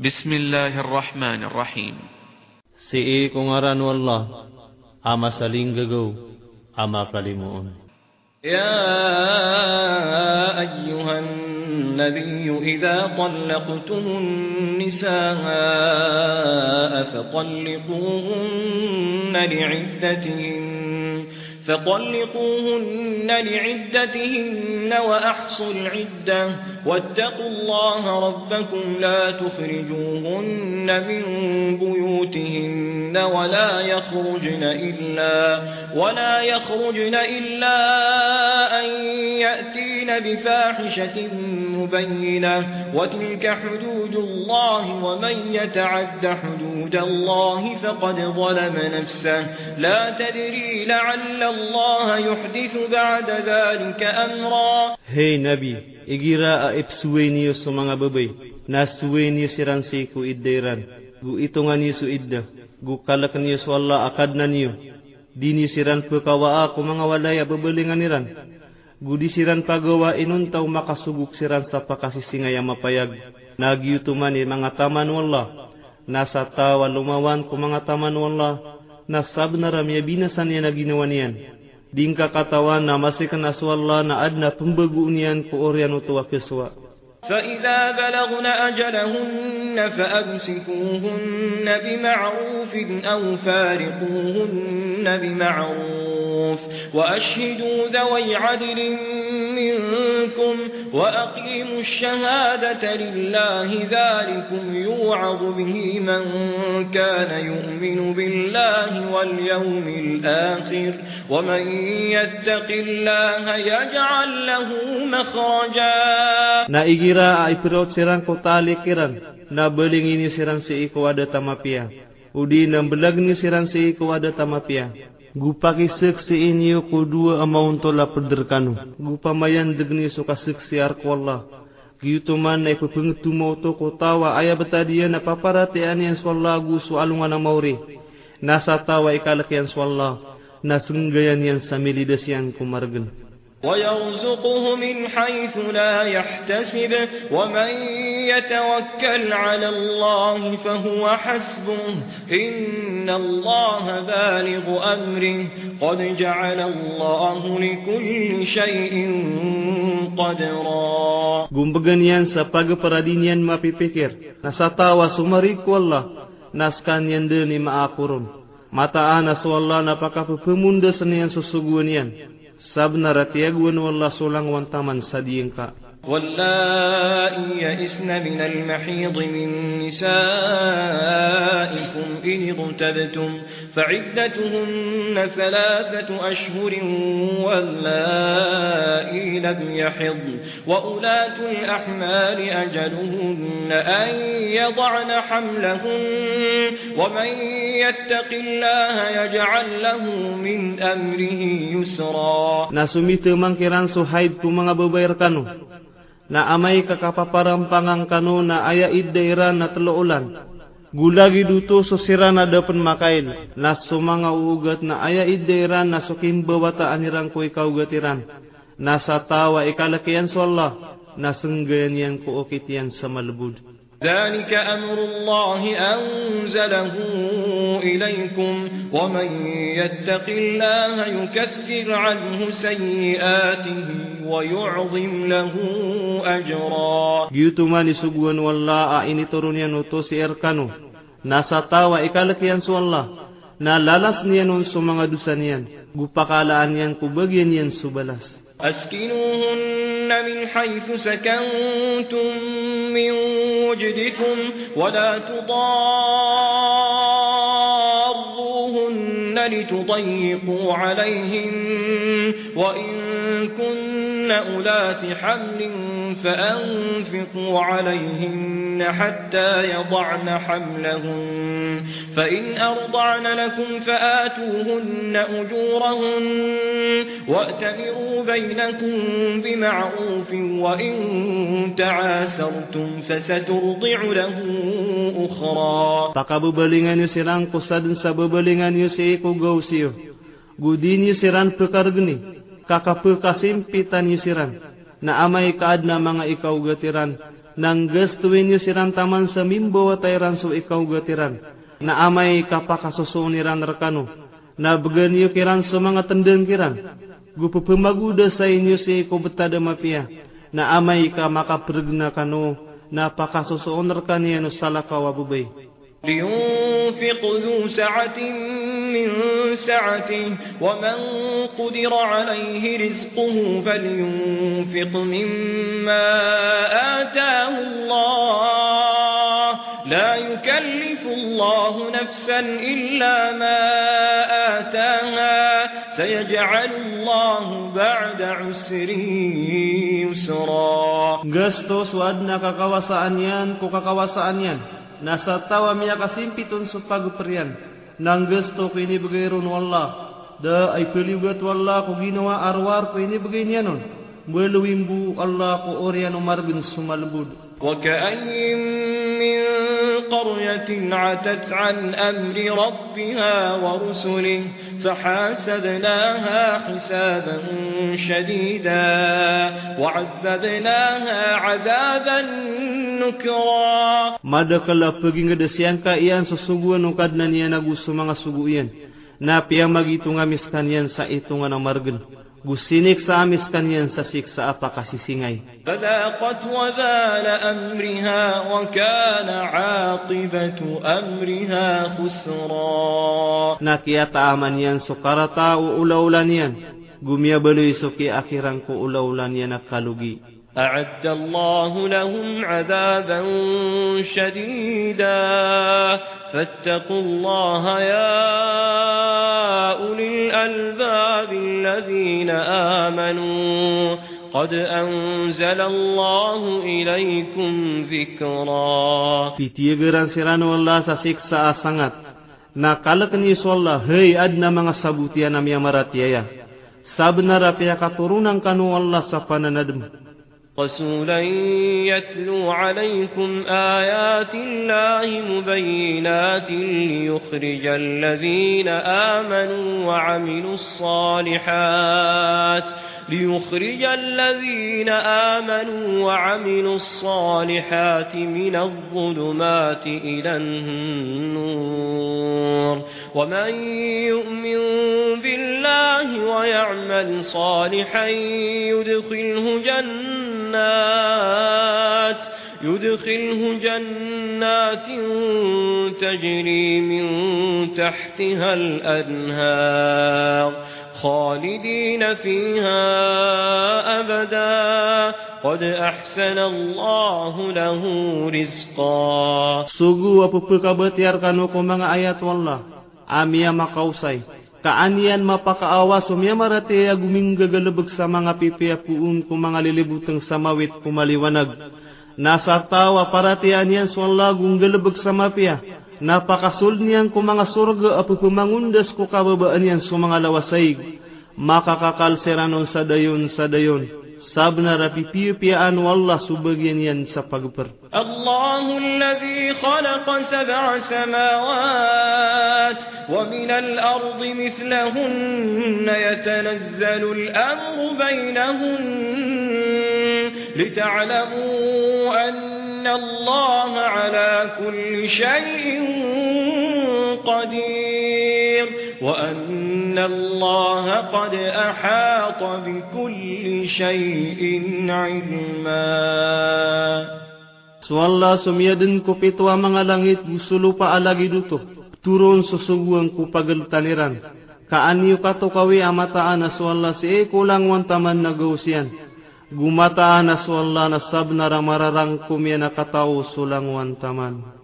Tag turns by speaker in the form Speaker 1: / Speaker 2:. Speaker 1: بسم الله الرحمن الرحيم سيئكم كمران والله اما سلينغغو اما قليمون
Speaker 2: يا ايها النبي اذا طلقتم النساء فطلقوهن لعدتهن فطلقوهن لعدتهن واحصوا العده واتقوا الله ربكم لا تخرجوهن من بيوتهن ولا يخرجن إلا ولا يخرجن إلا أن يأتين بفاحشة مبينة وتلك حدود الله ومن يتعد حدود الله فقد ظلم نفسه لا تدري لعل الله يحدث بعد ذلك أمرا
Speaker 1: هي hey, نبي igira a ipsuwenyo so mga babay, nasuwenyo si ransi ku idderan, gu itungan niyo so idda, gu kalak niyo so Allah akad na niyo, dini siran pagkawa ako mga walay ababalingan niran, gu disiran pagawa inuntaw makasuguk siran sa pakasisingay mapayag, nagyutuman ni mga taman wallah, nasa tawa lumawan ku mga taman wallah, nasab na ramya binasan niya na ginawa niyan, Dingka katawan na masih kena suallah na adna pembegunian ku orian utuwa kiswa. fa
Speaker 2: فإذا بلغن أجلهن فأمسكوهن بمعروف أو فارقوهن بمعروف wa ashidu عدل منهم منكم وأقيموا الشهادة لله ذلكم يوعظ به من كان يؤمن بالله واليوم الآخر ومن يتق الله يجعل له مخرجا نائجرا ايبرو سيران
Speaker 1: kota likiran na belingini siran si iku ada tamapia udi na belag ni Gupa ki seksi in yu ku dua amaun tola perderkanu. Gupa mayan degni suka seksi arku Allah. Gitu mana ipu pengetu moto ku tawa ayah betadiyan apa para tean yang suallah gu sualungan amauri. Nasa tawa ikalak yang suallah. Nasunggayan yang samili desi yang kumargen.
Speaker 2: ويرزقه من حيث لا يحتسب ومن يتوكل على الله فهو حسبه إن الله بالغ أمره قد جعل الله لكل شيء قدرا Gumbaganian
Speaker 1: sapag paradinian mapipikir nasatawa sumarik wallah naskan yende ni maakurun mataan aswallah napakapu pemunda senian susuguanian sabna ratiagwan wallah sulang wantaman sadiing
Speaker 2: ka واللائي يئسن من المحيض من نسائكم إن اغتبتم فعدتهن ثلاثة أشهر واللائي لم يحض وأولاة الأحمال أجلهن أن يضعن حملهن ومن يتق الله يجعل له من أمره يسرا
Speaker 1: ناسمي temang kiran suhaid tu mengabebairkanu na amay kakapaparampangan kanuna aya iddeira na telo ulan gulagi duto so sira na depen makain na sumanga ugat na aya iddeira na sukim bawata anirang ko ikaw gatiran na sa tawa ikalakian so Allah na sengganyan ko okitian sa malbud.
Speaker 2: ذلك أمر الله أنزله إليكم ومن يتق الله يكفر عنه سيئاته ويعظم له أجرا
Speaker 1: يتماني سبوان والله إني تروني نتوسي إركانو nasatawa ikalakyan su Allah na lalas niyan su mga dusan yan gupakalaan yan kubagyan yan su balas
Speaker 2: ن مِنْ حَيْثُ سَكَنْتُمْ مِنْ وُجْدِكُمْ وَلَا تضار لتضيقوا عليهن وإن كن أولات حمل فأنفقوا عليهن حتى يضعن حملهم فإن أرضعن لكم فآتوهن أجورهن وأتمروا بينكم بمعروف وإن تعاسرتم فسترضع له أخرى فقببلغن يسران قصد سببلغن
Speaker 1: يسيقوا gau siyo. Gudi nyisiran pekar geni, kakapu kasim pita nyisiran. Na amai kaad na mga ikaw gatiran, nang gestuwi nyisiran taman semimbo watairan su ikaw gatiran. Na amai kapakasusuniran rekanu, na begini yukiran semangat tendeng kiran. Gupu pemagu desai nyusi ku betada mapia, na amai ka maka na kanu, na pakasusunerkan yanu salakawa bubay.
Speaker 2: لينفق ذو سعة من سعته ومن قدر عليه رزقه فلينفق مما آتاه الله لا يكلف الله نفسا إلا ما آتاها سيجعل الله بعد عسر يسرا Gastos wad
Speaker 1: nakakawasaanyan ko kakawasaanyan nasatawa miyakasimpi tun supagu perian nanggus to kini begerun wallah da ai pili buat wallah ku ginawa arwar ku ini beginianun beluimbu allah ku orianu marbin sumalbud
Speaker 2: wa ka'ayyim قرية عتت عن أمر ربها ورسله فحاسبناها حسابا شديدا وعذبناها عذابا نكرا
Speaker 1: مدك الله فقينك دسيانك إيان سسوغو نقدنا نيانا غسو مغا سوغو إيان نا بيامك إتونا مسكان إيان سا إتونا Gusinik sa amis kanyan sa siksa apaka si singay.
Speaker 2: Balaqat wa dhala amriha wa kana aqibatu amriha khusra.
Speaker 1: Nakiyata aman yan sukarata u ulaulan yan. Gumiya baloy suki akirang ku ulaulan yan nakalugi.
Speaker 2: أَعَدَّ اللَّهُ لَهُمْ عَذَابًا شَدِيدًا فَاتَّقُوا اللَّهَ يَا أُولِي الْأَلْبَابِ الَّذِينَ آمَنُوا قَدْ أَنزَلَ اللَّهُ إِلَيْكُمْ ذِكْرًا
Speaker 1: في تيه بيران سيران والله ساسيك ساعة سنغت نا قلق نيس والله هي أدنى مغا سابوتيا نميا مراتيا سابنا رابيا كاتورونا كانوا والله سفانا ندم
Speaker 2: رسولا يتلو عليكم آيات الله مبينات ليخرج الذين آمنوا وعملوا الصالحات ليخرج الذين آمنوا وعملوا الصالحات من الظلمات إلى النور ومن يؤمن بالله ويعمل صالحا يدخله جنة جنات يدخله جنات تجري من تحتها الأنهار خالدين فيها أبدا قد أحسن الله له
Speaker 1: رزقا سوغو أبو kau betiarkan hukum آيات والله أمي yang makausai. kaanian mapakaawa sumyamarate aguming gagalabag sa mga pipiyapuun kung mga lilibutang samawit kumaliwanag. Nasartawa parati aniyan swallagong galabag sa mapia. Napakasul niyan kung mga surga apupumangundas ko kababaan niyan sa mga lawasaig. Makakakalseranon sa dayon sa dayon.
Speaker 2: سابنا ربي بيو بيان والله سبغين ينسى فقبر الله الذي خلق سبع سماوات ومن الأرض مثلهن يتنزل الأمر بينهن لتعلموا أن الله على كل شيء قدير وأن إن الله قد أحاط بكل شيء علما
Speaker 1: Swalla sumiyadin ko pito ang mga langit sulupa alagi duto, turon susuguan ko pagaltaniran. Kaaniyo ka to kawi amataan na swalla si e kulang wantaman na gausian. Gumataan na swalla na sab na ramararang kumya na katao sulang wantaman.